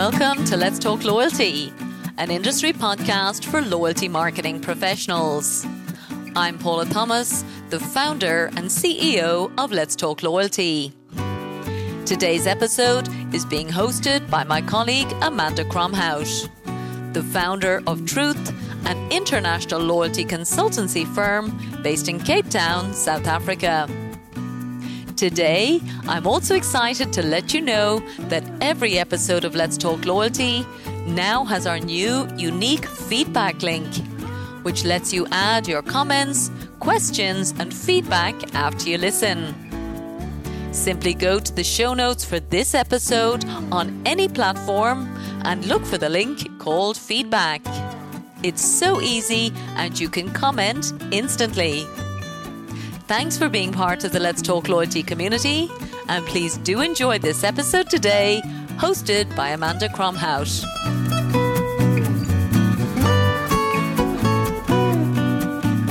Welcome to Let's Talk Loyalty, an industry podcast for loyalty marketing professionals. I'm Paula Thomas, the founder and CEO of Let's Talk Loyalty. Today's episode is being hosted by my colleague Amanda Kromhout, the founder of Truth, an international loyalty consultancy firm based in Cape Town, South Africa. Today, I'm also excited to let you know that every episode of Let's Talk Loyalty now has our new unique feedback link, which lets you add your comments, questions, and feedback after you listen. Simply go to the show notes for this episode on any platform and look for the link called feedback. It's so easy and you can comment instantly. Thanks for being part of the Let's Talk Loyalty community, and please do enjoy this episode today, hosted by Amanda Kromhout.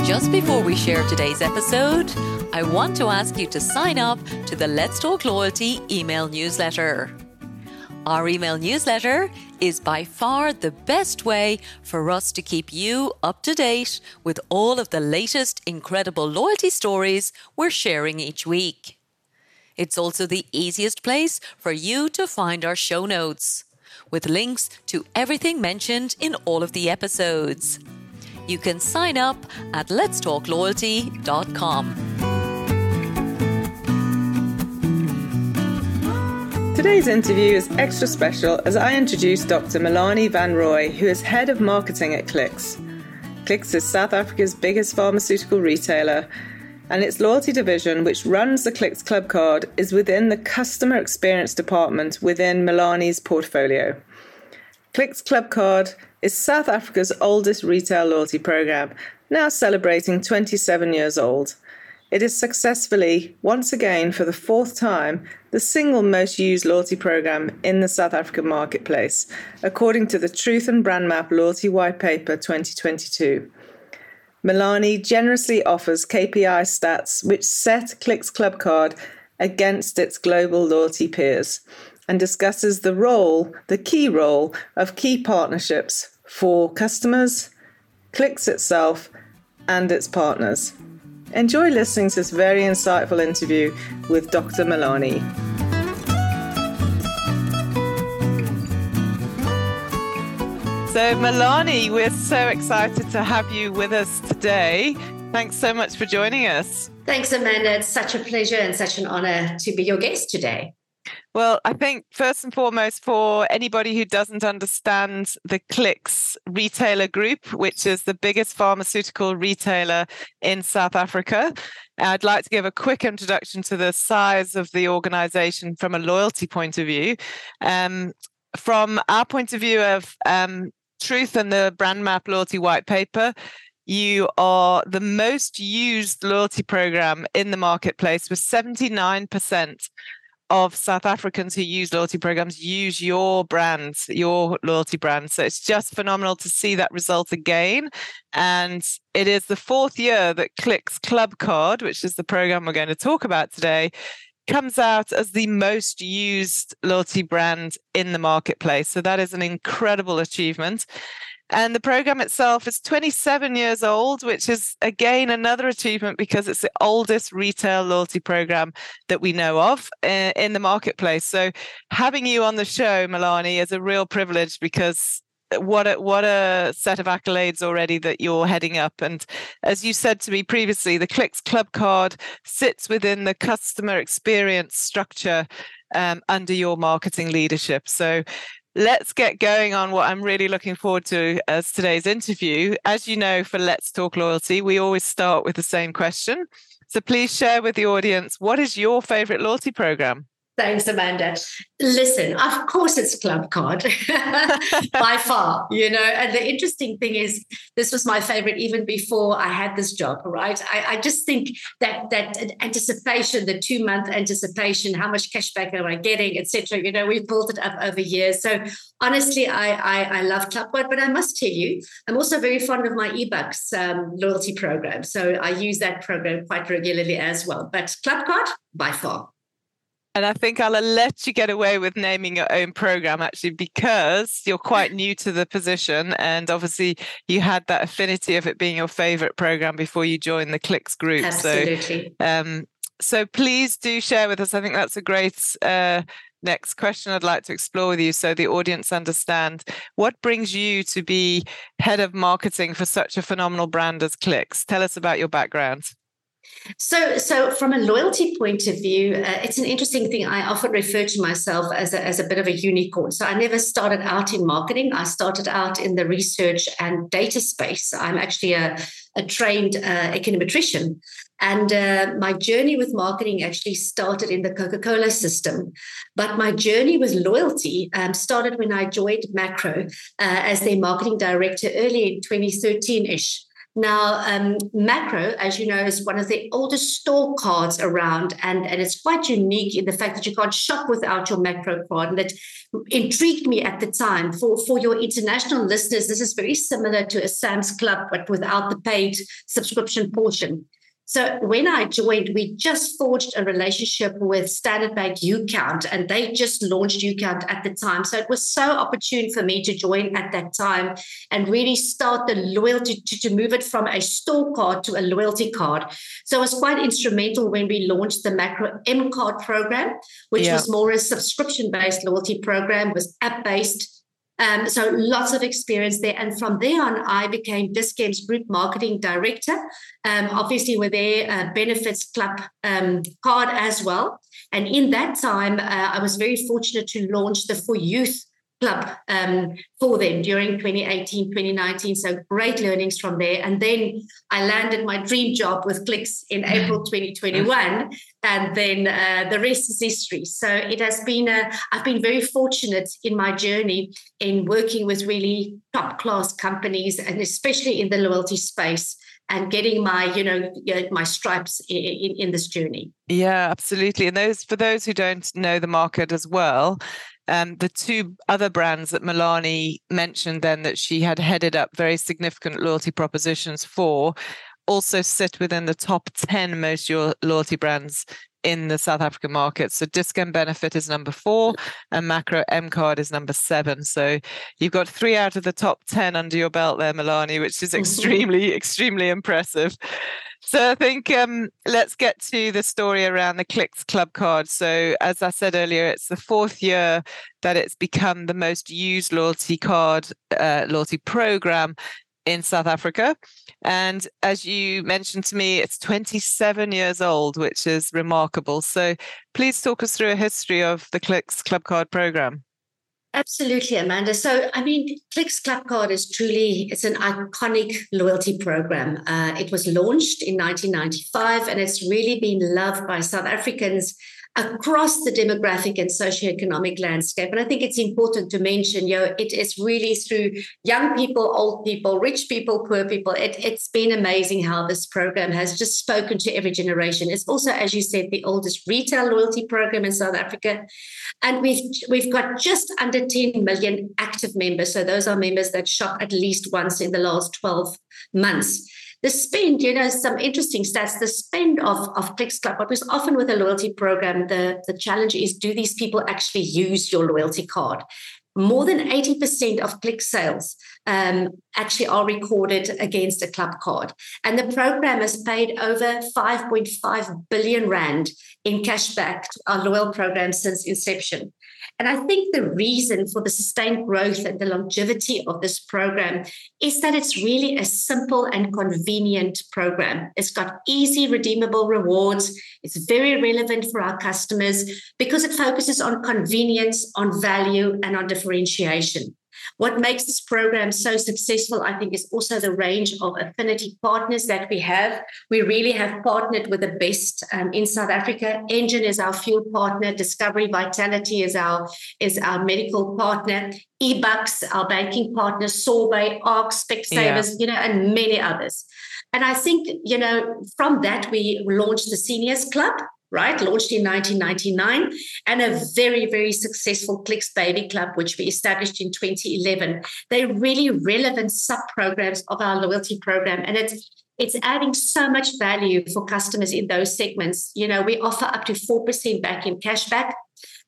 Just before we share today's episode, I want to ask you to sign up to the Let's Talk Loyalty email newsletter. Our email newsletter is by far the best way for us to keep you up to date with all of the latest incredible loyalty stories we're sharing each week. It's also the easiest place for you to find our show notes, with links to everything mentioned in all of the episodes. You can sign up at letstalkloyalty.com. Today's interview is extra special as I introduce Dr. Melanie Van Rooy, who is head of marketing at Clicks. Clicks is South Africa's biggest pharmaceutical retailer, and its loyalty division, which runs the Clicks Club card, is within the customer experience department within Melanie's portfolio. Clicks Club card is South Africa's oldest retail loyalty program, now celebrating 27 years old. It is successfully, once again for the fourth time, the single most used loyalty program in the South African marketplace, according to the Truth and Brand Map Loyalty White Paper 2022. Melanie generously offers KPI stats which set Clicks Club Card against its global loyalty peers and discusses the role, the key role, of key partnerships for customers, Clicks itself, and its partners. Enjoy listening to this very insightful interview with Dr. Melanie. So, Melanie, we're so excited to have you with us today. Thanks so much for joining us. Thanks, Amanda. It's such a pleasure and such an honor to be your guest today. Well, I think first and foremost, for anybody who doesn't understand the Clicks retailer group, which is the biggest pharmaceutical retailer in South Africa, I'd like to give a quick introduction to the size of the organization from a loyalty point of view. Um, from our point of view of um, Truth and the Brand Map Loyalty White Paper, you are the most used loyalty program in the marketplace with 79% of South Africans who use loyalty programs use your brand, your loyalty brand. So it's just phenomenal to see that result again. And it is the fourth year that Clicks Club Card, which is the program we're going to talk about today, comes out as the most used loyalty brand in the marketplace. So that is an incredible achievement. And the program itself is 27 years old, which is again another achievement because it's the oldest retail loyalty program that we know of uh, in the marketplace. So having you on the show, Melanie, is a real privilege because what a what a set of accolades already that you're heading up and as you said to me previously the clicks club card sits within the customer experience structure um, under your marketing leadership so let's get going on what I'm really looking forward to as today's interview. As you know, for Let's Talk Loyalty, we always start with the same question. So please share with the audience what is your favorite loyalty program? Thanks, Amanda. Listen, of course it's Club Card by far, you know. And the interesting thing is, this was my favorite even before I had this job, right? I, I just think that that anticipation, the two month anticipation, how much cashback am I getting, etc. You know, we've built it up over years. So honestly, I, I, I love Club Card, but I must tell you, I'm also very fond of my eBucks um, loyalty program. So I use that program quite regularly as well. But Club Card by far. And I think I'll let you get away with naming your own program actually because you're quite new to the position. And obviously, you had that affinity of it being your favorite program before you joined the Clicks group. Absolutely. So, um, so please do share with us. I think that's a great uh, next question I'd like to explore with you so the audience understand what brings you to be head of marketing for such a phenomenal brand as Clicks. Tell us about your background. So, so from a loyalty point of view, uh, it's an interesting thing. I often refer to myself as a, as a bit of a unicorn. So, I never started out in marketing. I started out in the research and data space. I'm actually a, a trained uh, econometrician. And uh, my journey with marketing actually started in the Coca Cola system. But my journey with loyalty um, started when I joined Makro uh, as their marketing director early in 2013 ish. Now, um, Makro, as you know, is one of the oldest store cards around, and, and it's quite unique in the fact that you can't shop without your Makro card. And that intrigued me at the time. For, for your international listeners, this is very similar to a Sam's Club, but without the paid subscription portion. So when I joined, we just forged a relationship with Standard Bank UCount, and they just launched UCount at the time. So it was so opportune for me to join at that time and really start the loyalty to, to move it from a store card to a loyalty card. So it was quite instrumental when we launched the Makro M card program, which yeah. was more a subscription-based loyalty program, was app-based um, so lots of experience there. And from there on, I became Dis-Chem's group marketing director, um, obviously with their uh, benefits club um, card as well. And in that time, uh, I was very fortunate to launch the For Youth club um, for them during 2018, 2019. So great learnings from there. And then I landed my dream job with Clicks in mm-hmm. April 2021. And then uh, the rest is history. So it has been, a, I've been very fortunate in my journey in working with really top class companies and especially in the loyalty space and getting my you know my stripes in, in, in, this journey yeah absolutely and those for those who don't know the market as well um, the two other brands that Melanie mentioned then that she had headed up very significant loyalty propositions for also sit within the top 10 most loyalty brands in the South African market. So Dis-Chem Benefit is number four and Makro M Card is number seven. So you've got three out of the top 10 under your belt there, Melanie, which is mm-hmm. extremely, extremely impressive. So I think um, let's get to the story around the Clicks Club card. So as I said earlier, it's the fourth year that it's become the most used loyalty card, uh, loyalty program in South Africa. And as you mentioned to me, it's 27 years old, which is remarkable. So please talk us through a history of the Clicks Club Card program. Absolutely, Amanda. So, I mean, Clicks Club Card is truly it's an iconic loyalty program. Uh, it was launched in 1995, and it's really been loved by South Africans across the demographic and socioeconomic landscape. And I think it's important to mention, you know, it is really through young people, old people, rich people, poor people. It, it's been amazing how this program has just spoken to every generation. It's also, as you said, the oldest retail loyalty program in South Africa. And we've we've got just under 10 million active members. So those are members that shop at least once in the last 12 months the spend, you know, some interesting stats. The spend of, of Clicks Club, because often with a loyalty program, the, the challenge is do these people actually use your loyalty card? More than 80% of click sales um, actually are recorded against a club card. And the program has paid over 5.5 billion Rand in cashback to our loyal program since inception. And I think the reason for the sustained growth and the longevity of this program is that it's really a simple and convenient program. It's got easy redeemable rewards. It's very relevant for our customers because it focuses on convenience, on value, and on differentiation. What makes this program so successful, I think, is also the range of affinity partners that we have. We really have partnered with the best um, in South Africa. Engen is our fuel partner. Discovery Vitality is our is our medical partner. eBucks, our banking partner. Sorbet, ARC, Specsavers, yeah. you know, and many others. And I think, you know, from that, we launched the Seniors Club, right? Launched in 1999 and a very, very successful Clicks Baby Club, which we established in 2011. They're really relevant sub programs of our loyalty program. And it's it's adding so much value for customers in those segments. You know, we offer up to 4% back in cashback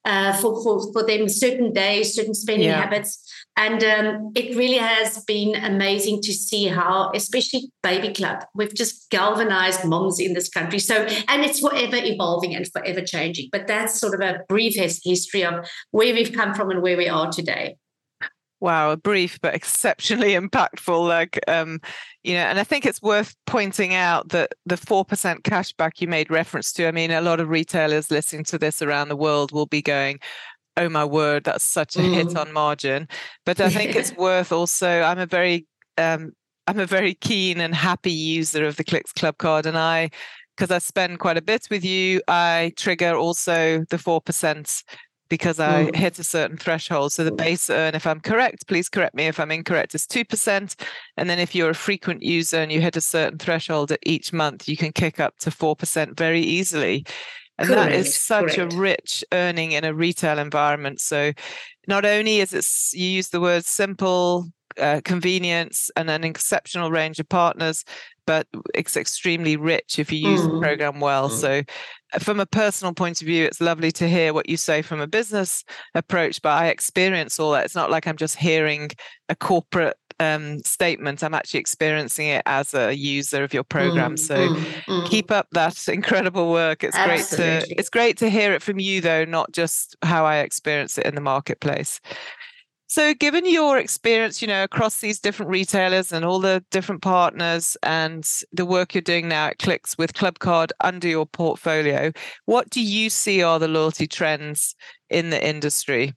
uh, for, for, for them certain days, certain spending yeah. habits. And um, it really has been amazing to see how, especially Baby Club, we've just galvanized moms in this country. So, and it's forever evolving and forever changing. But that's sort of a brief history of where we've come from and where we are today wow, a brief but exceptionally impactful. Like, um, you know, and I think it's worth pointing out that the four percent cashback you made reference to. I mean, a lot of retailers listening to this around the world will be going. Oh my word, that's such a mm. hit on margin. But I think it's worth also. I'm a very um, I'm a very keen and happy user of the Clicks Club card, and I because I spend quite a bit with you, I trigger also the 4% because I mm. hit a certain threshold. So the base earn, if I'm correct, please correct me if I'm incorrect, is 2%. And then if you're a frequent user and you hit a certain threshold at each month, you can kick up to 4% very easily. And correct, that is such correct. a rich earning in a retail environment. So not only is it, you use the word simple, uh, convenience and an exceptional range of partners, but it's extremely rich if you use mm. the program well. Mm. So, uh, from a personal point of view, it's lovely to hear what you say from a business approach, but I experience all that. It's not like I'm just hearing a corporate um, statement. I'm actually experiencing it as a user of your program. Mm, so mm, mm. keep up that incredible work. It's Absolutely. great to it's great to hear it from you though, not just how I experience it in the marketplace. So, given your experience, you know, across these different retailers and all the different partners and the work you're doing now at Clicks with Clubcard under your portfolio, what do you see are the loyalty trends in the industry?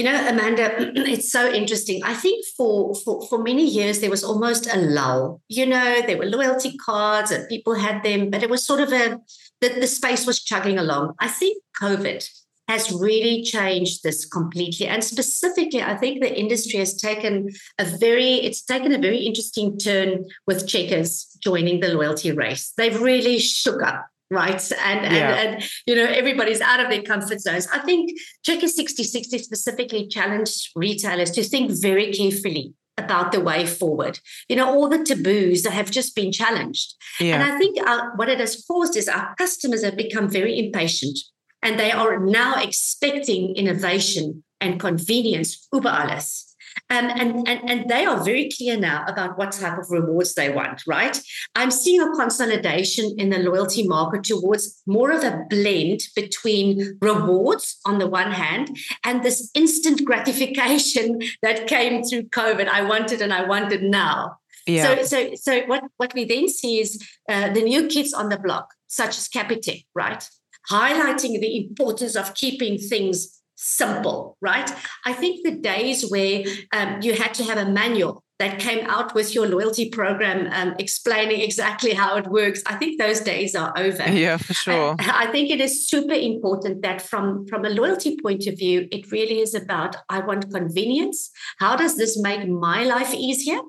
You know, Amanda, it's so interesting. I think for, for for many years there was almost a lull. You know, there were loyalty cards and people had them, but it was sort of a the, the space was chugging along. I think COVID has really changed this completely. And specifically, I think the industry has taken a very, it's taken a very interesting turn with Checkers joining the loyalty race. They've really shook up right? And, and, yeah. and, you know, everybody's out of their comfort zones. I think Checkers Sixty60 specifically challenged retailers to think very carefully about the way forward. You know, all the taboos that have just been challenged. Yeah. And I think our, what it has caused is our customers have become very impatient and they are now expecting innovation and convenience über alles. Um, and, and, and they are very clear now about what type of rewards they want, right? I'm seeing a consolidation in the loyalty market towards more of a blend between rewards on the one hand and this instant gratification that came through COVID. I wanted and I wanted now. Yeah. So, so, so what, what we then see is uh, the new kids on the block, such as Capitec, right? highlighting the importance of keeping things simple, right? I think the days where um, you had to have a manual that came out with your loyalty program um, explaining exactly how it works i think those days are over. Yeah for sure. I, I, think it is super important that from from a loyalty point of view it really is about i want convenience. How does this make my life easier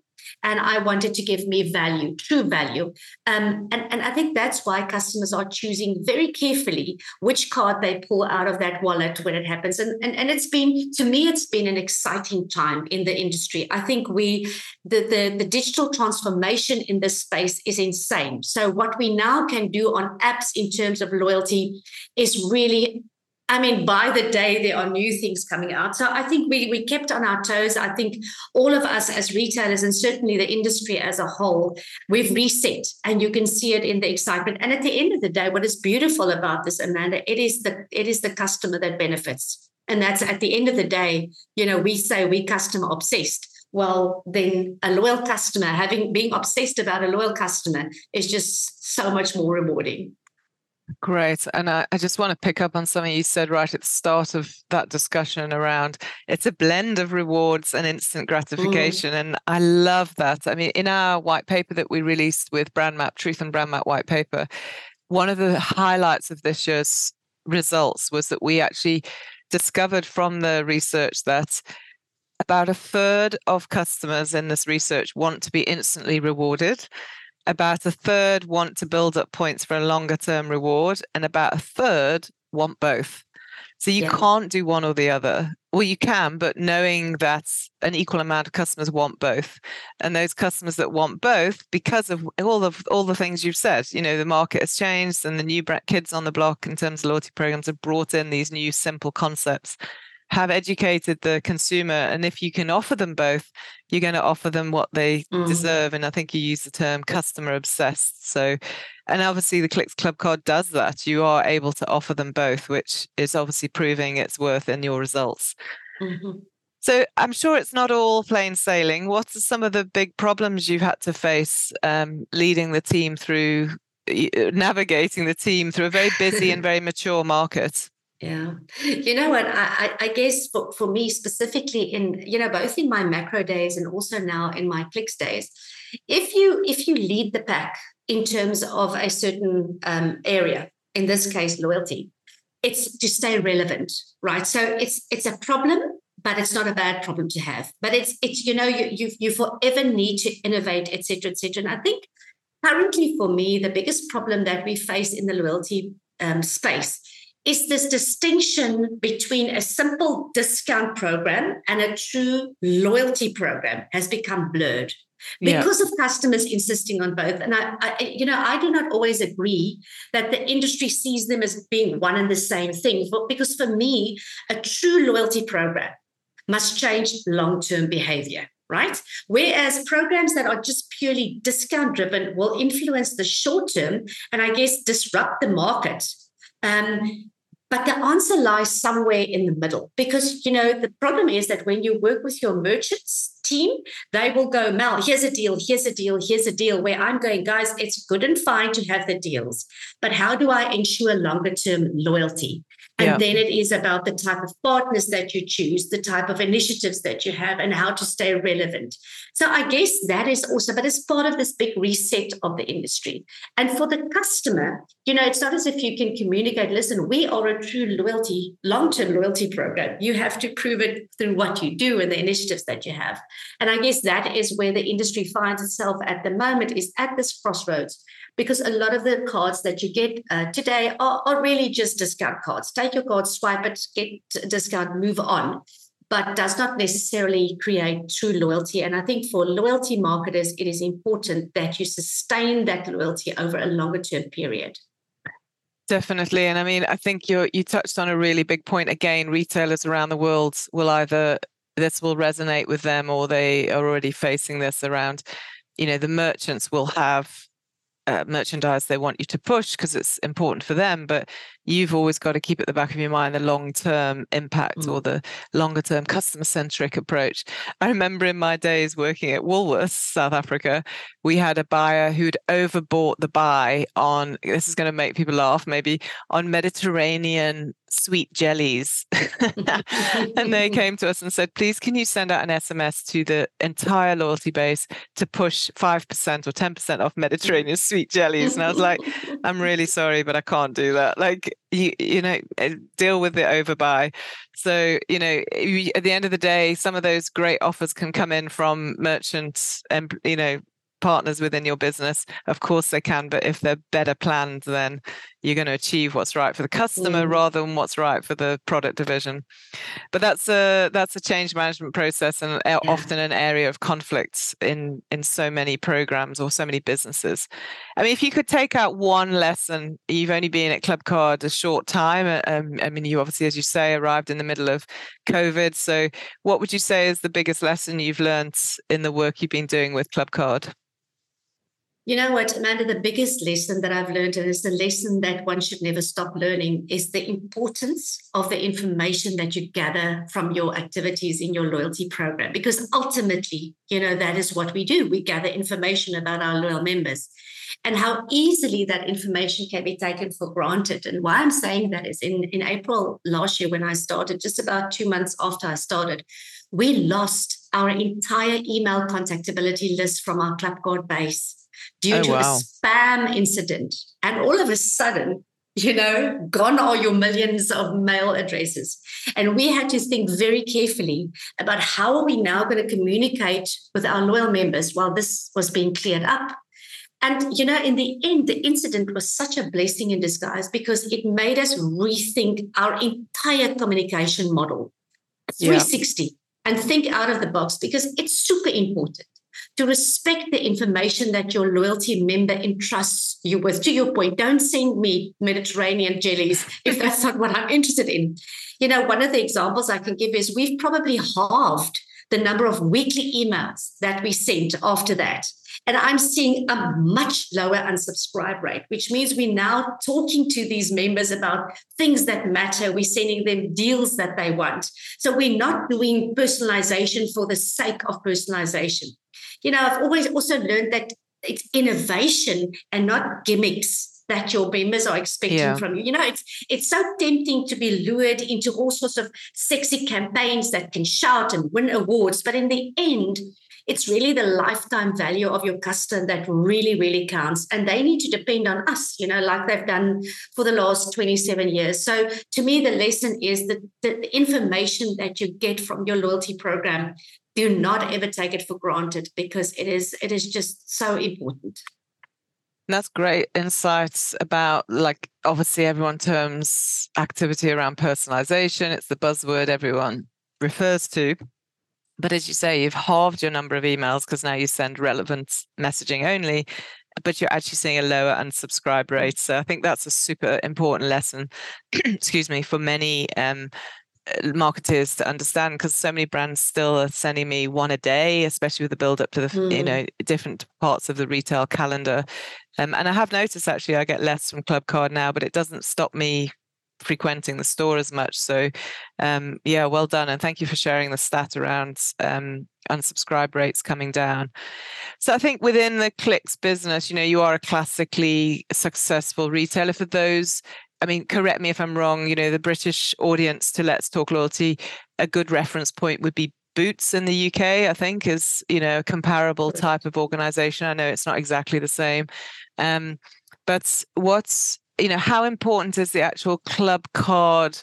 and I wanted to give me value, true value. Um, and, and I think that's why customers are choosing very carefully which card they pull out of that wallet when it happens. And, and, and it's been, to me, it's been an exciting time in the industry. I think we, the, the, the digital transformation in this space is insane. So what we now can do on apps in terms of loyalty is really I mean, by the day, there are new things coming out. So I think we, we kept on our toes. I think all of us as retailers and certainly the industry as a whole, we've reset and you can see it in the excitement. And at the end of the day, what is beautiful about this, Amanda, it is the it is the customer that benefits. And that's at the end of the day, you know, we say we customer obsessed well then a loyal customer having being obsessed about a loyal customer is just so much more rewarding Great. And I, I, just want to pick up on something you said right at the start of that discussion around it's a blend of rewards and instant gratification. Mm. And I love that. I mean, in our white paper that we released with Brand Map, Truth and Brand Map white paper, one of the highlights of this year's results was that we actually discovered from the research that about a third of customers in this research want to be instantly rewarded about a third want to build up points for a longer term reward, and about a third want both. So you yeah. can't do one or the other. Well, you can, but knowing that an equal amount of customers want both, and those customers that want both, because of all of all the things you've said, you know, the market has changed, and the new kids on the block in terms of loyalty programs have brought in these new simple concepts have educated the consumer and if you can offer them both you're going to offer them what they mm. deserve and i think you use the term customer obsessed so and obviously the clicks club card does that you are able to offer them both which is obviously proving its worth in your results mm-hmm. so i'm sure it's not all plain sailing what are some of the big problems you've had to face um, leading the team through navigating the team through a very busy and very mature market yeah. You know what? I, I guess for, for me specifically in, you know, both in my Makro days and also now in my clicks days, if you if you lead the pack in terms of a certain um, area, in this case loyalty, it's to stay relevant, right? So it's it's a problem, but it's not a bad problem to have. But it's it's you know you you you forever need to innovate, etc. etc. And I think currently for me the biggest problem that we face in the loyalty um, space is this distinction between a simple discount program and a true loyalty program has become blurred. Because yeah. of customers insisting on both and I, I, you know i do not always agree that the industry sees them as being one and the same thing but because for me a true loyalty program must change long-term behavior right? Whereas programs that are just purely discount driven will influence the short term and i guess disrupt the market. Um, but the answer lies somewhere in the middle because, you know, the problem is that when you work with your merchants team, they will go, Mel, here's a deal, here's a deal, here's a deal. Where I'm going, guys, it's good and fine to have the deals, but how do I ensure longer term loyalty? And yeah. then it is about the type of partners that you choose, the type of initiatives that you have, and how to stay relevant. So I guess that is also, but it's part of this big reset of the industry. And for the customer, you know, it's not as if you can communicate, listen, we are a true loyalty, long term loyalty program. You have to prove it through what you do and the initiatives that you have. And I guess that is where the industry finds itself at the moment, is at this crossroads because a lot of the cards that you get uh, today are, are, really just discount cards. Take your card, swipe it, get a discount, move on, but does not necessarily create true loyalty. And I think for loyalty marketers, it is important that you sustain that loyalty over a longer term period. Definitely. And I mean, I think you you touched on a really big point. Again, retailers around the world will either this will resonate with them or they are already facing this around, you know, the merchants will have uh, merchandise they want you to push because it's important for them but you've always got to keep at the back of your mind the long term impact mm. or the longer term customer centric approach i remember in my days working at woolworths south africa we had a buyer who'd overbought the buy on this is going to make people laugh maybe on mediterranean sweet jellies. and they came to us and said, please, can you send out an SMS to the entire loyalty base to push 5% or 10% off Mediterranean sweet jellies? And I was like, I'm really sorry, but I can't do that. Like, you, you know, eh, deal with the overbuy. So, you know, at the end of the day, some of those great offers can come in from merchants and, you know, partners within your business of course they can but if they're better planned then you're going to achieve what's right for the customer mm. rather than what's right for the product division but that's a that's a change management process and yeah. often an area of conflicts in in so many programs or so many businesses i mean if you could take out one lesson you've only been at clubcard a short time uh, um, i mean you obviously as you say arrived in the middle of covid so what would you say is the biggest lesson you've learned in the work you've been doing with clubcard you know what, Amanda, the biggest lesson that I've learned, and it's a lesson that one should never stop learning, is the importance of the information that you gather from your activities in your loyalty program. Because ultimately, you know, that is what we do. We gather information about our loyal members and how easily that information can be taken for granted. And why I'm saying that is in, in April last year, when I started, just about two months after I started, we lost our entire email contactability list from our Clubcard base due oh, to wow. a spam incident. And all of a sudden, you know, gone are your millions of mail addresses. And we had to think very carefully about how are we now going to communicate with our loyal members while this was being cleared up. And, you know, in the end, the incident was such a blessing in disguise because it made us rethink our entire communication model 360 yeah. And think out of the box because it's super important to respect the information that your loyalty member entrusts you with. To your point, don't send me Mediterranean jellies if that's not what I'm interested in. You know, one of the examples I can give is we've probably halved the number of weekly emails that we sent after that. And I'm seeing a much lower unsubscribe rate, which means we're now talking to these members about things that matter. We're sending them deals that they want. So we're not doing personalization for the sake of personalization. You know, I've always also learned that it's innovation and not gimmicks that your members are expecting yeah. from you. You know, it's it's so tempting to be lured into all sorts of sexy campaigns that can shout and win awards, but in the end, it's really the lifetime value of your customer that really, really counts. And they need to depend on us, you know, like they've done for the last 27 years. So to me, the lesson is that the information that you get from your loyalty program, do not ever take it for granted because it is it is just so important. That's great insights about like obviously everyone terms activity around personalization. It's the buzzword everyone refers to. But as you say, you've halved your number of emails because now you send relevant messaging only, but you're actually seeing a lower unsubscribe rate. So I think that's a super important lesson, excuse me, for many um, uh, marketers to understand because so many brands still are sending me one a day, especially with the build up to the mm. you know different parts of the retail calendar. Um, and I have noticed actually I get less from Clubcard now, but it doesn't stop me frequenting the store as much. So, um, yeah, well done, and thank you for sharing the stat around um, unsubscribe rates coming down. So, I think within the Clicks business, you know, you are a classically successful retailer. For those I mean, correct me if I'm wrong, you know, the British audience to Let's Talk Loyalty, a good reference point would be Boots in the UK, I think, is, you know, a comparable type of organization. I know it's not exactly the same. Um, but what's, you know, how important is the actual club card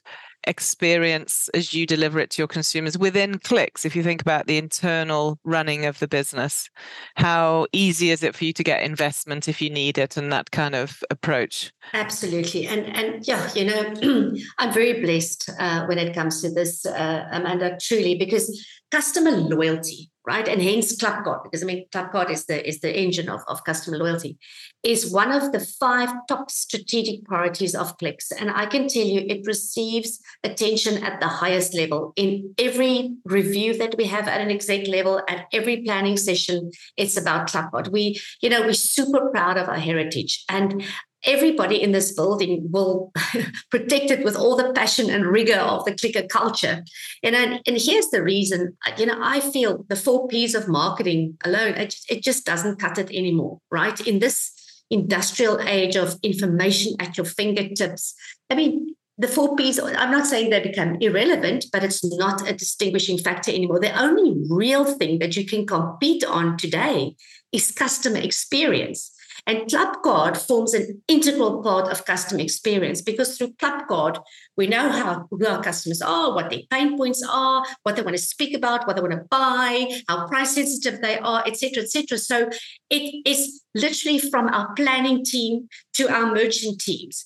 experience as you deliver it to your consumers within clicks if you think about the internal running of the business? How easy is it for you to get investment if you need it and that kind of approach? Absolutely. And and yeah you know i'm very blessed uh, when it comes to this uh, amanda truly because customer loyalty right? And hence Clubcard, because I mean Clubcard is the is the engine of, of customer loyalty, is one of the five top strategic priorities of Clicks. And I can tell you it receives attention at the highest level. In every review that we have at an exec level, at every planning session, it's about Clubcard. We, you know, we're super proud of our heritage. And everybody in this building will protect it with all the passion and rigor of the clicker culture. And, and here's the reason, you know, I feel the four P's of marketing alone, it, it just doesn't cut it anymore, right? In this industrial age of information at your fingertips, I mean, the four P's, I'm not saying they become irrelevant, but it's not a distinguishing factor anymore. The only real thing that you can compete on today is customer experience. And Clubcard forms an integral part of customer experience because through Clubcard, we know how who our customers are, what their pain points are, what they want to speak about, what they want to buy, how price sensitive they are, etc., etc. So it is literally from our planning team to our merchant teams.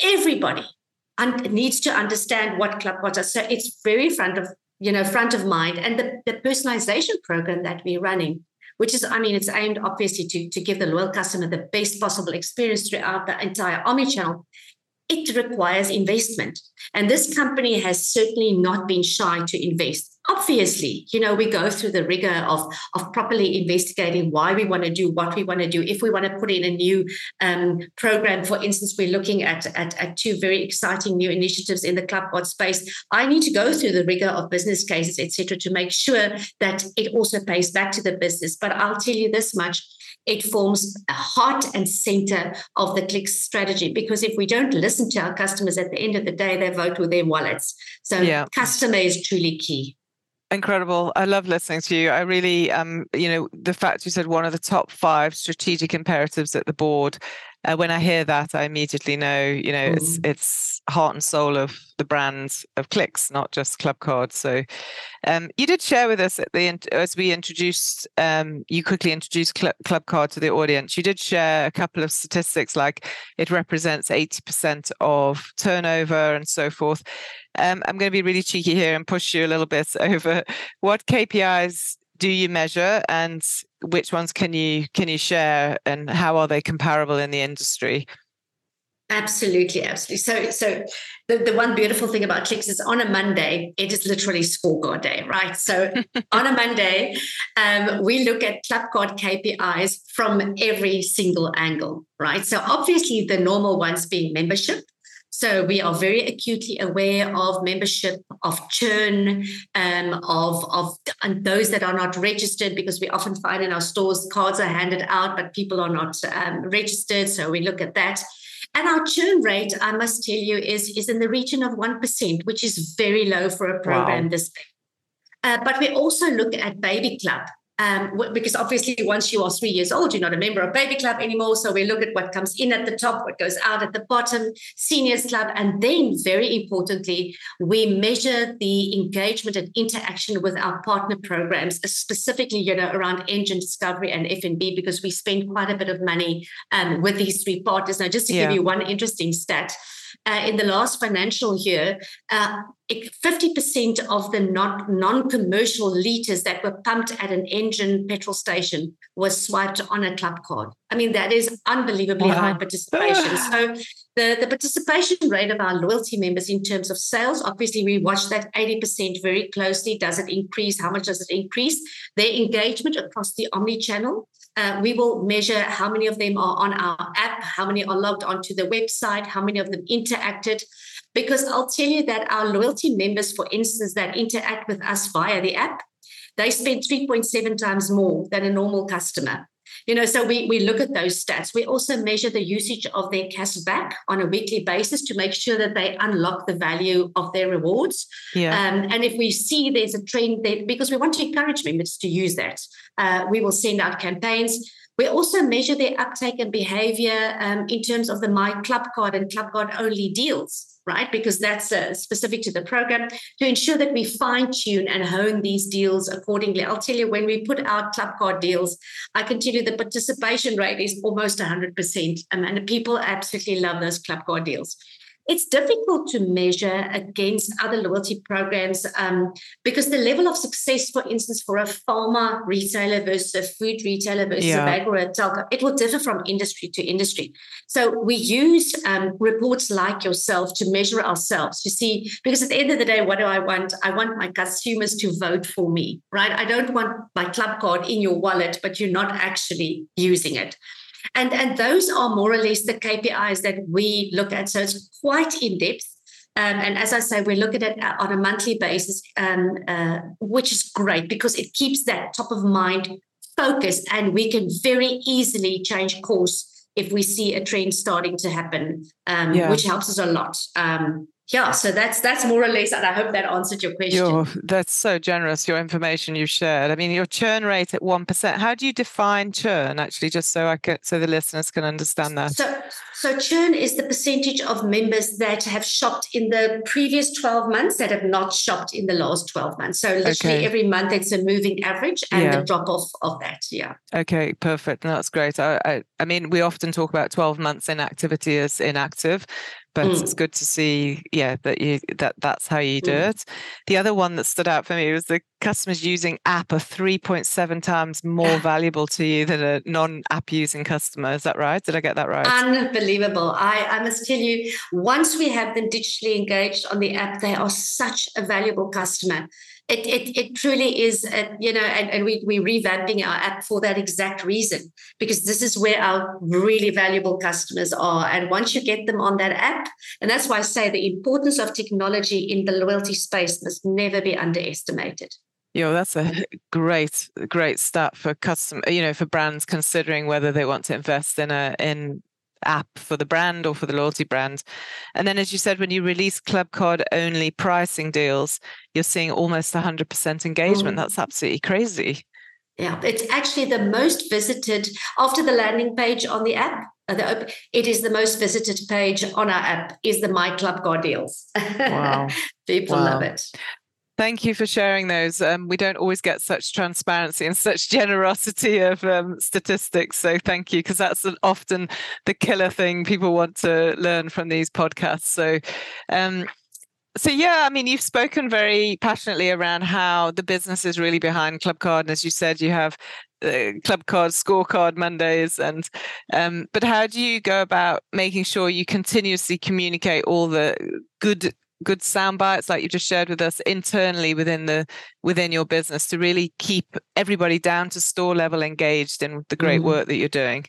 Everybody needs to understand what Clubcard is. So it's very front of you know front of mind, and the, the personalization program that we're running which is, I mean, it's aimed obviously to, to give the loyal customer the best possible experience throughout the entire omnichannel. It requires investment. And this company has certainly not been shy to invest obviously you know we go through the rigor of of properly investigating why we want to do what we want to do. If we want to put in a new um, program for instance we're looking at, at, at two very exciting new initiatives in the club clubcard space i need to go through the rigor of business cases etc to make sure that it also pays back to the business. But i'll tell you this much it forms a heart and center of the click strategy because if we don't listen to our customers at the end of the day they vote with their wallets. So yeah. customer is truly key Incredible. I love listening to you. I really, um, you know, the fact you said one of the top five strategic imperatives at the board uh, when I hear that, I immediately know, you know, mm. it's it's heart and soul of the brand of Clicks, not just Club Card. So, um, you did share with us at the as we introduced, um, you quickly introduced Cl- Club Card to the audience. You did share a couple of statistics, like it represents eighty percent of turnover and so forth. Um, I'm going to be really cheeky here and push you a little bit over what KPIs do you measure and which ones can you can you share and how are they comparable in the industry? Absolutely absolutely. So so the, the one beautiful thing about clicks is on a monday it is literally scorecard day right? So on a monday um, we look at club card kpis from every single angle right? So obviously the normal ones being membership so we are very acutely aware of membership, of churn, um, of of and those that are not registered because we often find in our stores cards are handed out but people are not um, registered. So we look at that. And our churn rate, I must tell you, is, is in the region of 1%, which is very low for a program wow. this big. Uh, but we also look at Baby Club um, because obviously once you are three years old, you're not a member of Baby Club anymore. So we look at what comes in at the top, what goes out at the bottom, Seniors Club, and then very importantly, we measure the engagement and interaction with our partner programs, specifically you know around Engen discovery and FNB, because we spend quite a bit of money um, with these three partners. Now, just to yeah. give you one interesting stat uh, in the last financial year, uh, 50% of the non commercial liters that were pumped at an Engen petrol station was swiped on a club card. I mean, that is unbelievably wow. high participation. so, the, the participation rate of our loyalty members in terms of sales, obviously, we watch that 80% very closely. Does it increase? How much does it increase? Their engagement across the omni channel uh, we will measure how many of them are on our app, how many are logged onto the website, how many of them interacted. Because I'll tell you that our loyalty members, for instance, that interact with us via the app, they spend 3.7 times more than a normal customer. You know, so we, we look at those stats. We also measure the usage of their cash back on a weekly basis to make sure that they unlock the value of their rewards. Yeah. Um, and if we see there's a trend there, because we want to encourage members to use that, uh, we will send out campaigns. We also measure their uptake and behavior um, in terms of the My Club Card and Club Card only deals right? Because that's uh, specific to the program to ensure that we fine tune and hone these deals accordingly. I'll tell you, when we put out club card deals, I can tell you the participation rate is almost 100%. Um, and people absolutely love those club card deals. It's difficult to measure against other loyalty programs um, because the level of success, for instance, for a pharma retailer versus a food retailer versus yeah. a bag or a telco, it will differ from industry to industry. So we use um, reports like yourself to measure ourselves You see, because at the end of the day, what do I want? I want my consumers to vote for me, right? I don't want my club card in your wallet, but you're not actually using it. And, and those are more or less the KPIs that we look at. So it's quite in depth. Um, and as I say, we look at it on a monthly basis, um, uh, which is great because it keeps that top of mind focus and we can very easily change course if we see a trend starting to happen, um, yeah. which helps us a lot. Um, yeah so that's that's more or less and i hope that answered your question. You're, that's so generous your information you've shared. I mean your churn rate at 1% how do you define churn actually just so i can so the listeners can understand that? So so churn is the percentage of members that have shopped in the previous 12 months that have not shopped in the last 12 months. So literally okay. every month it's a moving average and yeah. the drop off of that yeah. Okay perfect that's great. I, I i mean we often talk about 12 months inactivity as inactive but mm. it's good to see yeah that you that that's how you do mm. it. The other one that stood out for me was the customers using app are 3.7 times more valuable to you than a non-app using customer. Is that right? Did i get that right? Unbelievable. I i must tell you once we have them digitally engaged on the app they are such a valuable customer it, it, it truly is, uh, you know, and, and we, we're revamping our app for that exact reason, because this is where our really valuable customers are. And once you get them on that app, and that's why I say the importance of technology in the loyalty space must never be underestimated. Know, that's a great, great stat for custom, you know, for brands considering whether they want to invest in a in app for the brand or for the loyalty brand. And then, as you said, when you release club card only pricing deals, you're seeing almost 100% engagement. Mm. That's absolutely crazy. Yeah, it's actually the most visited after the landing page on the app. Uh, it is the most visited page on our app. Is the My Club Card deals? Wow, people wow. love it. Thank you for sharing those. Um, we don't always get such transparency and such generosity of um, statistics. So thank you, because that's often the killer thing people want to learn from these podcasts. So, um, so yeah, I mean, you've spoken very passionately around how the business is really behind Club Card, and as you said, you have the Club Card scorecard Mondays, and um, but how do you go about making sure you continuously communicate all the good good sound bites like you just shared with us internally within the within your business to really keep everybody down to store level engaged in the great mm. work that you're doing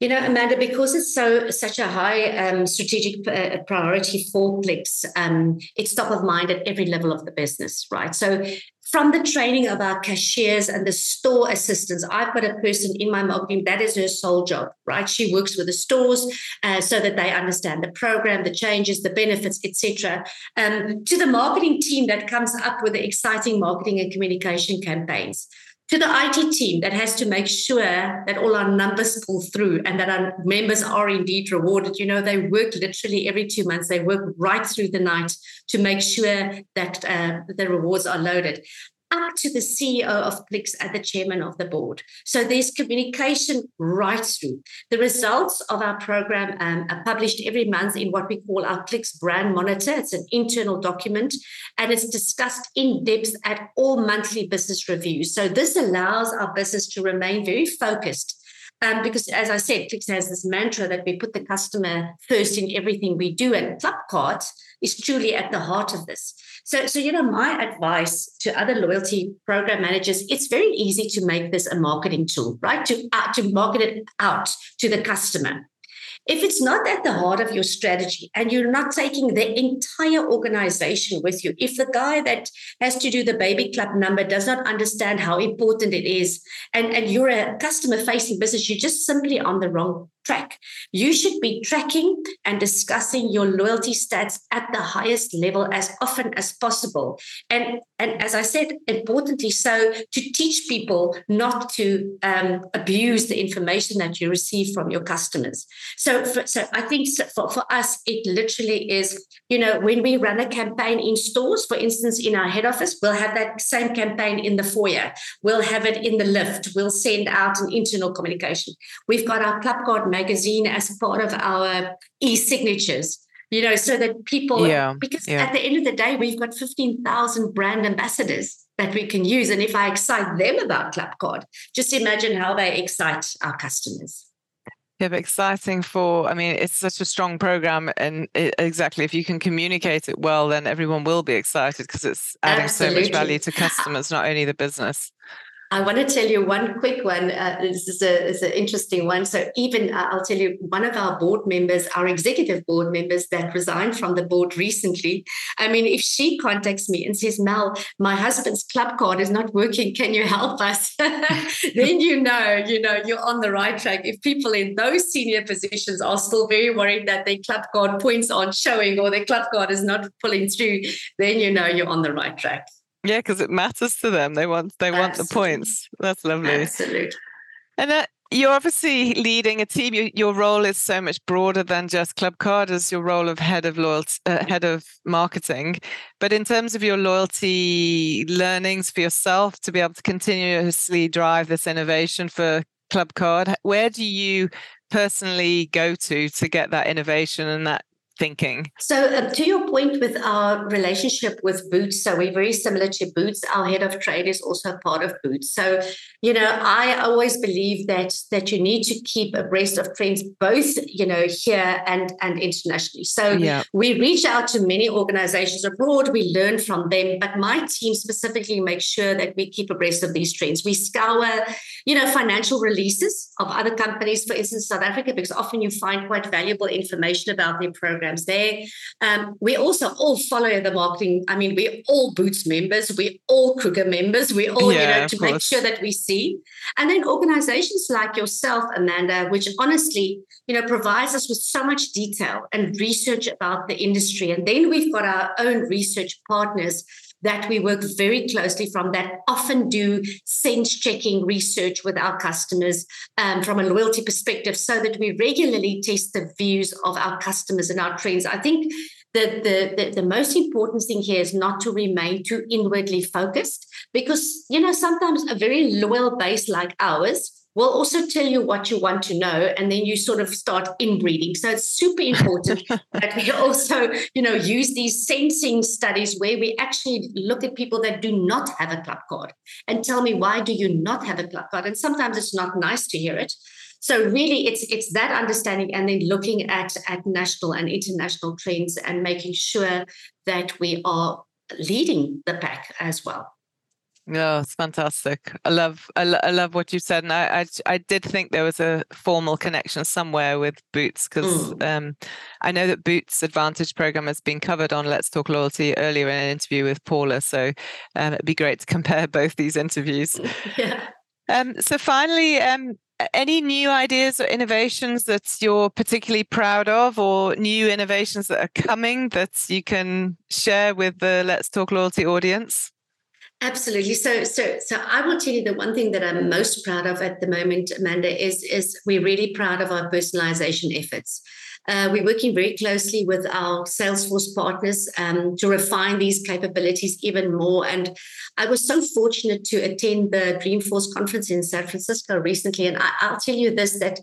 you know, Amanda, because it's so such a high um, strategic uh, priority for Clicks, um, it's top of mind at every level of the business, right? So from the training of our cashiers and the store assistants, I've got a person in my marketing that is her sole job, right? She works with the stores uh, so that they understand the program, the changes, the benefits, etc. Um, to the marketing team that comes up with the exciting marketing and communication campaigns to the IT team that has to make sure that all our numbers pull through and that our members are indeed rewarded. You know, they work literally every two months, they work right through the night to make sure that uh, the rewards are loaded up to the CEO of Clicks and the chairman of the board. So there's communication right through. The results of our program um, are published every month in what we call our Clicks brand monitor. It's an internal document and it's discussed in depth at all monthly business reviews. So this allows our business to remain very focused um, because as I said, Clicks has this mantra that we put the customer first in everything we do, and Clubcard is truly at the heart of this. So, so you know, my advice to other loyalty program managers, it's very easy to make this a marketing tool, right? To uh, to market it out to the customer. If it's not at the heart of your strategy and you're not taking the entire organization with you, if the guy that has to do the baby club number does not understand how important it is, and, and you're a customer facing business, you're just simply on the wrong track. You should be tracking and discussing your loyalty stats at the highest level as often as possible. And, and as I said, importantly so, to teach people not to um, abuse the information that you receive from your customers. So, for, so I think for, for us, it literally is, you know, when we run a campaign in stores, for instance, in our head office, we'll have that same campaign in the foyer. We'll have it in the lift. We'll send out an internal communication. We've got our club card magazine as part of our e-signatures you know so that people yeah, because yeah. at the end of the day we've got 15,000 brand ambassadors that we can use and if i excite them about clubcard just imagine how they excite our customers yeah, but exciting for, I mean, it's such a strong program. And it, exactly, if you can communicate it well, then everyone will be excited because it's adding Absolutely. so much value to customers, not only the business. I want to tell you one quick one. Uh, this is, a, is an interesting one. So, even uh, I'll tell you, one of our board members, our executive board members that resigned from the board recently. I mean, if she contacts me and says, Mel, my husband's club card is not working, can you help us? then you know, you know, you're on the right track. If people in those senior positions are still very worried that their club card points aren't showing or their club card is not pulling through, then you know you're on the right track. Yeah, because it matters to them. They want they Absolutely. want the points. That's lovely. Absolutely. And uh, you're obviously leading a team. You, your role is so much broader than just Club Card as your role of head of loyalty, uh, head of marketing. But in terms of your loyalty learnings for yourself to be able to continuously drive this innovation for Club Card, where do you personally go to to get that innovation and that thinking. So, uh, to your point with our relationship with Boots, so we're very similar to Boots. Our head of trade is also a part of Boots. So, you know, I always believe that that you need to keep abreast of trends, both you know here and and internationally. So, yeah. we reach out to many organizations abroad. We learn from them, but my team specifically makes sure that we keep abreast of these trends. We scour, you know, financial releases of other companies, for instance, South Africa, because often you find quite valuable information about their programs there. Um, we also all follow the marketing. I mean, we're all Boots members, we're all Kruger members, we all, yeah, you know, to make sure that we see. And then organizations like yourself, Amanda, which honestly, you know, provides us with so much detail and research about the industry. And then we've got our own research partners that we work very closely from that often do sense checking research with our customers um, from a loyalty perspective so that we regularly test the views of our customers and our trends. I think the, the, the, the, most important thing here is not to remain too inwardly focused because, you know, sometimes a very loyal base like ours will also tell you what you want to know and then you sort of start inbreeding. So it's super important that we also you know use these sensing studies where we actually look at people that do not have a club card and tell me why do you not have a club card? And sometimes it's not nice to hear it. So really it's it's that understanding and then looking at at national and international trends and making sure that we are leading the pack as well yeah, it's fantastic. I love, I, lo- I love what you said, and I, I, I, did think there was a formal connection somewhere with Boots because mm. um, I know that Boots Advantage program has been covered on Let's Talk Loyalty earlier in an interview with Paula. So um, it'd be great to compare both these interviews. yeah. Um, so finally, um, any new ideas or innovations that you're particularly proud of, or new innovations that are coming that you can share with the Let's Talk Loyalty audience? Absolutely. So, so, so I will tell you the one thing that I'm most proud of at the moment, Amanda, is is we're really proud of our personalization efforts. Uh, we're working very closely with our Salesforce partners um, to refine these capabilities even more. And I was so fortunate to attend the Dreamforce conference in San Francisco recently, and I, I'll tell you this: that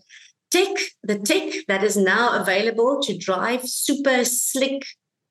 tech, the tech that is now available to drive super slick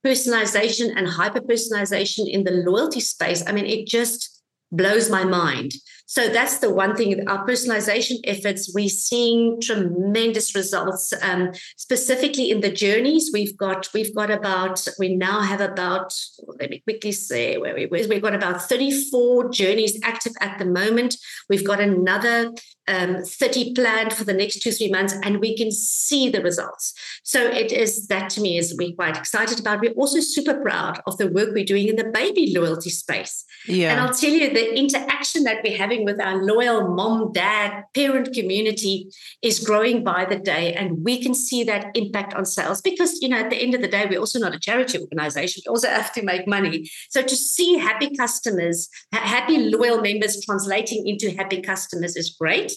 personalization and hyper personalization in the loyalty space, I mean, it just blows my mind. So that's the one thing. Our personalization efforts, we're seeing tremendous results. Um, specifically in the journeys, we've got we've got about we now have about let me quickly say where we we've got about 34 journeys active at the moment. We've got another um, 30 planned for the next two three months, and we can see the results. So it is that to me is we're quite excited about. We're also super proud of the work we're doing in the baby loyalty space. Yeah. And I'll tell you the interaction that we're having with our loyal mom, dad, parent community is growing by the day. And we can see that impact on sales because, you know, at the end of the day, we're also not a charity organization. We also have to make money. So to see happy customers, happy loyal members translating into happy customers is great.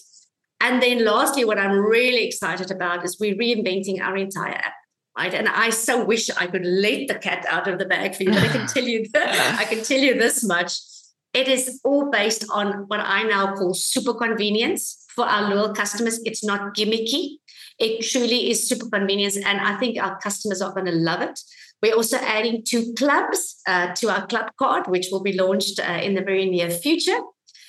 And then lastly, what I'm really excited about is we're reinventing our entire app. Right. And I so wish I could let the cat out of the bag for you, but I can tell you that I can tell you this much it is all based on what I now call super convenience for our loyal customers. It's not gimmicky. It truly is super convenience. And I think our customers are going to love it. We're also adding two clubs uh, to our club card, which will be launched uh, in the very near future.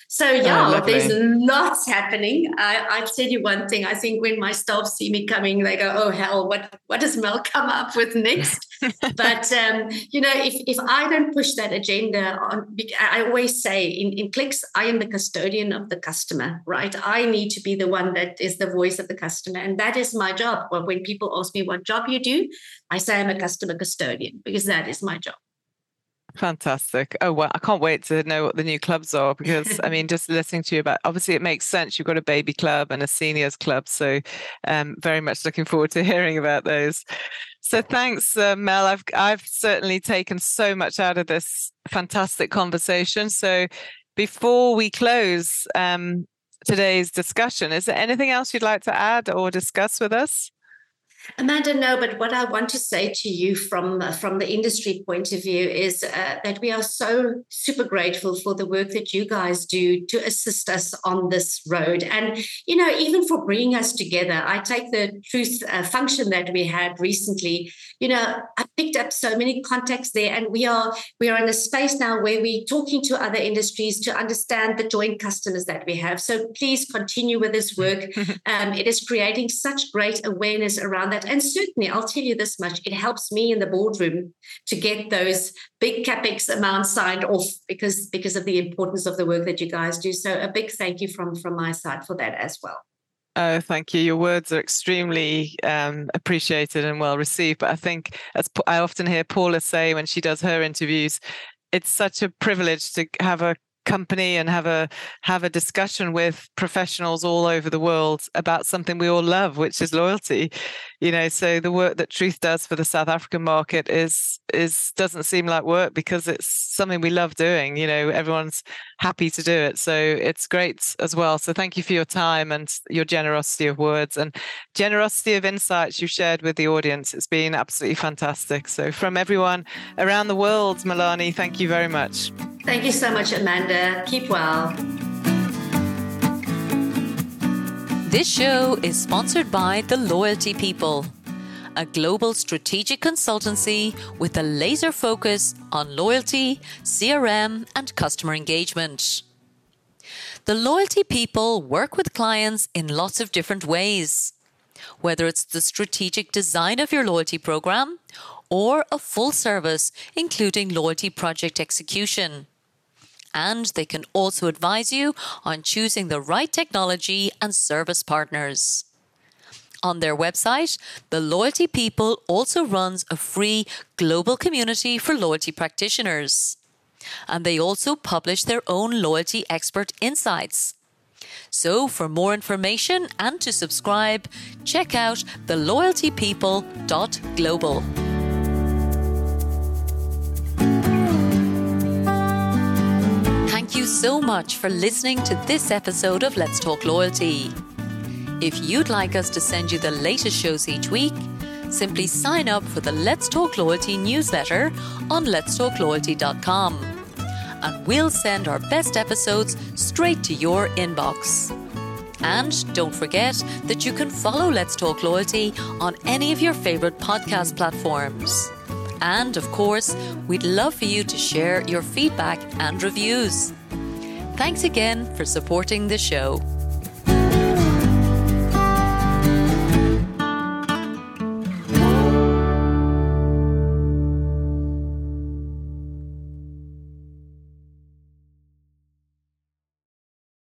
So oh, yeah, oh, there's lots happening. I, I'll tell you one thing. I think when my staff see me coming, they go, "Oh hell, what what does Mel come up with next?" but um, you know, if if I don't push that agenda on, I always say in in Clicks, I am the custodian of the customer, right? I need to be the one that is the voice of the customer, and that is my job. Well, when people ask me what job you do, I say I'm a customer custodian because that is my job. Fantastic. Oh, well, I can't wait to know what the new clubs are because I mean, just listening to you about obviously it makes sense. You've got a baby club and a seniors club. So, um, very much looking forward to hearing about those. So, thanks, uh, Mel. I've, I've certainly taken so much out of this fantastic conversation. So, before we close um, today's discussion, is there anything else you'd like to add or discuss with us? Amanda, no, but what I want to say to you from uh, from the industry point of view is uh, that we are so super grateful for the work that you guys do to assist us on this road, and you know even for bringing us together. I take the truth uh, function that we had recently. You know, I picked up so many contacts there, and we are we are in a space now where we're talking to other industries to understand the joint customers that we have. So please continue with this work. um, it is creating such great awareness around And certainly, I'll tell you this much it helps me in the boardroom to get those big capex amounts signed off because, because of the importance of the work that you guys do. So, a big thank you from, from my side for that as well. Oh, thank you. Your words are extremely um, appreciated and well received. But I think, as I often hear Paula say when she does her interviews, it's such a privilege to have a company and have a have a discussion with professionals all over the world about something we all love, which is loyalty. You know, so the work that Truth does for the South African market is is doesn't seem like work because it's something we love doing. You know, everyone's happy to do it, so it's great as well. So thank you for your time and your generosity of words and generosity of insights you shared with the audience. It's been absolutely fantastic. So from everyone around the world, Melanie, thank you very much. Thank you so much, Amanda. Keep well. This show is sponsored by The Loyalty People, a global strategic consultancy with a laser focus on loyalty, CRM, and customer engagement. The Loyalty People work with clients in lots of different ways, whether it's the strategic design of your loyalty program or a full service, including loyalty project execution and they can also advise you on choosing the right technology and service partners. On their website, The Loyalty People also runs a free global community for loyalty practitioners. And they also publish their own loyalty expert insights. So, for more information and to subscribe, check out theloyaltypeople.global. so much for listening to this episode of Let's Talk Loyalty. If you'd like us to send you the latest shows each week, simply sign up for the Let's Talk Loyalty newsletter on letstalkloyalty.com and we'll send our best episodes straight to your inbox. And don't forget that you can follow Let's Talk Loyalty on any of your favorite podcast platforms. And of course, we'd love for you to share your feedback and reviews. Thanks again for supporting the show.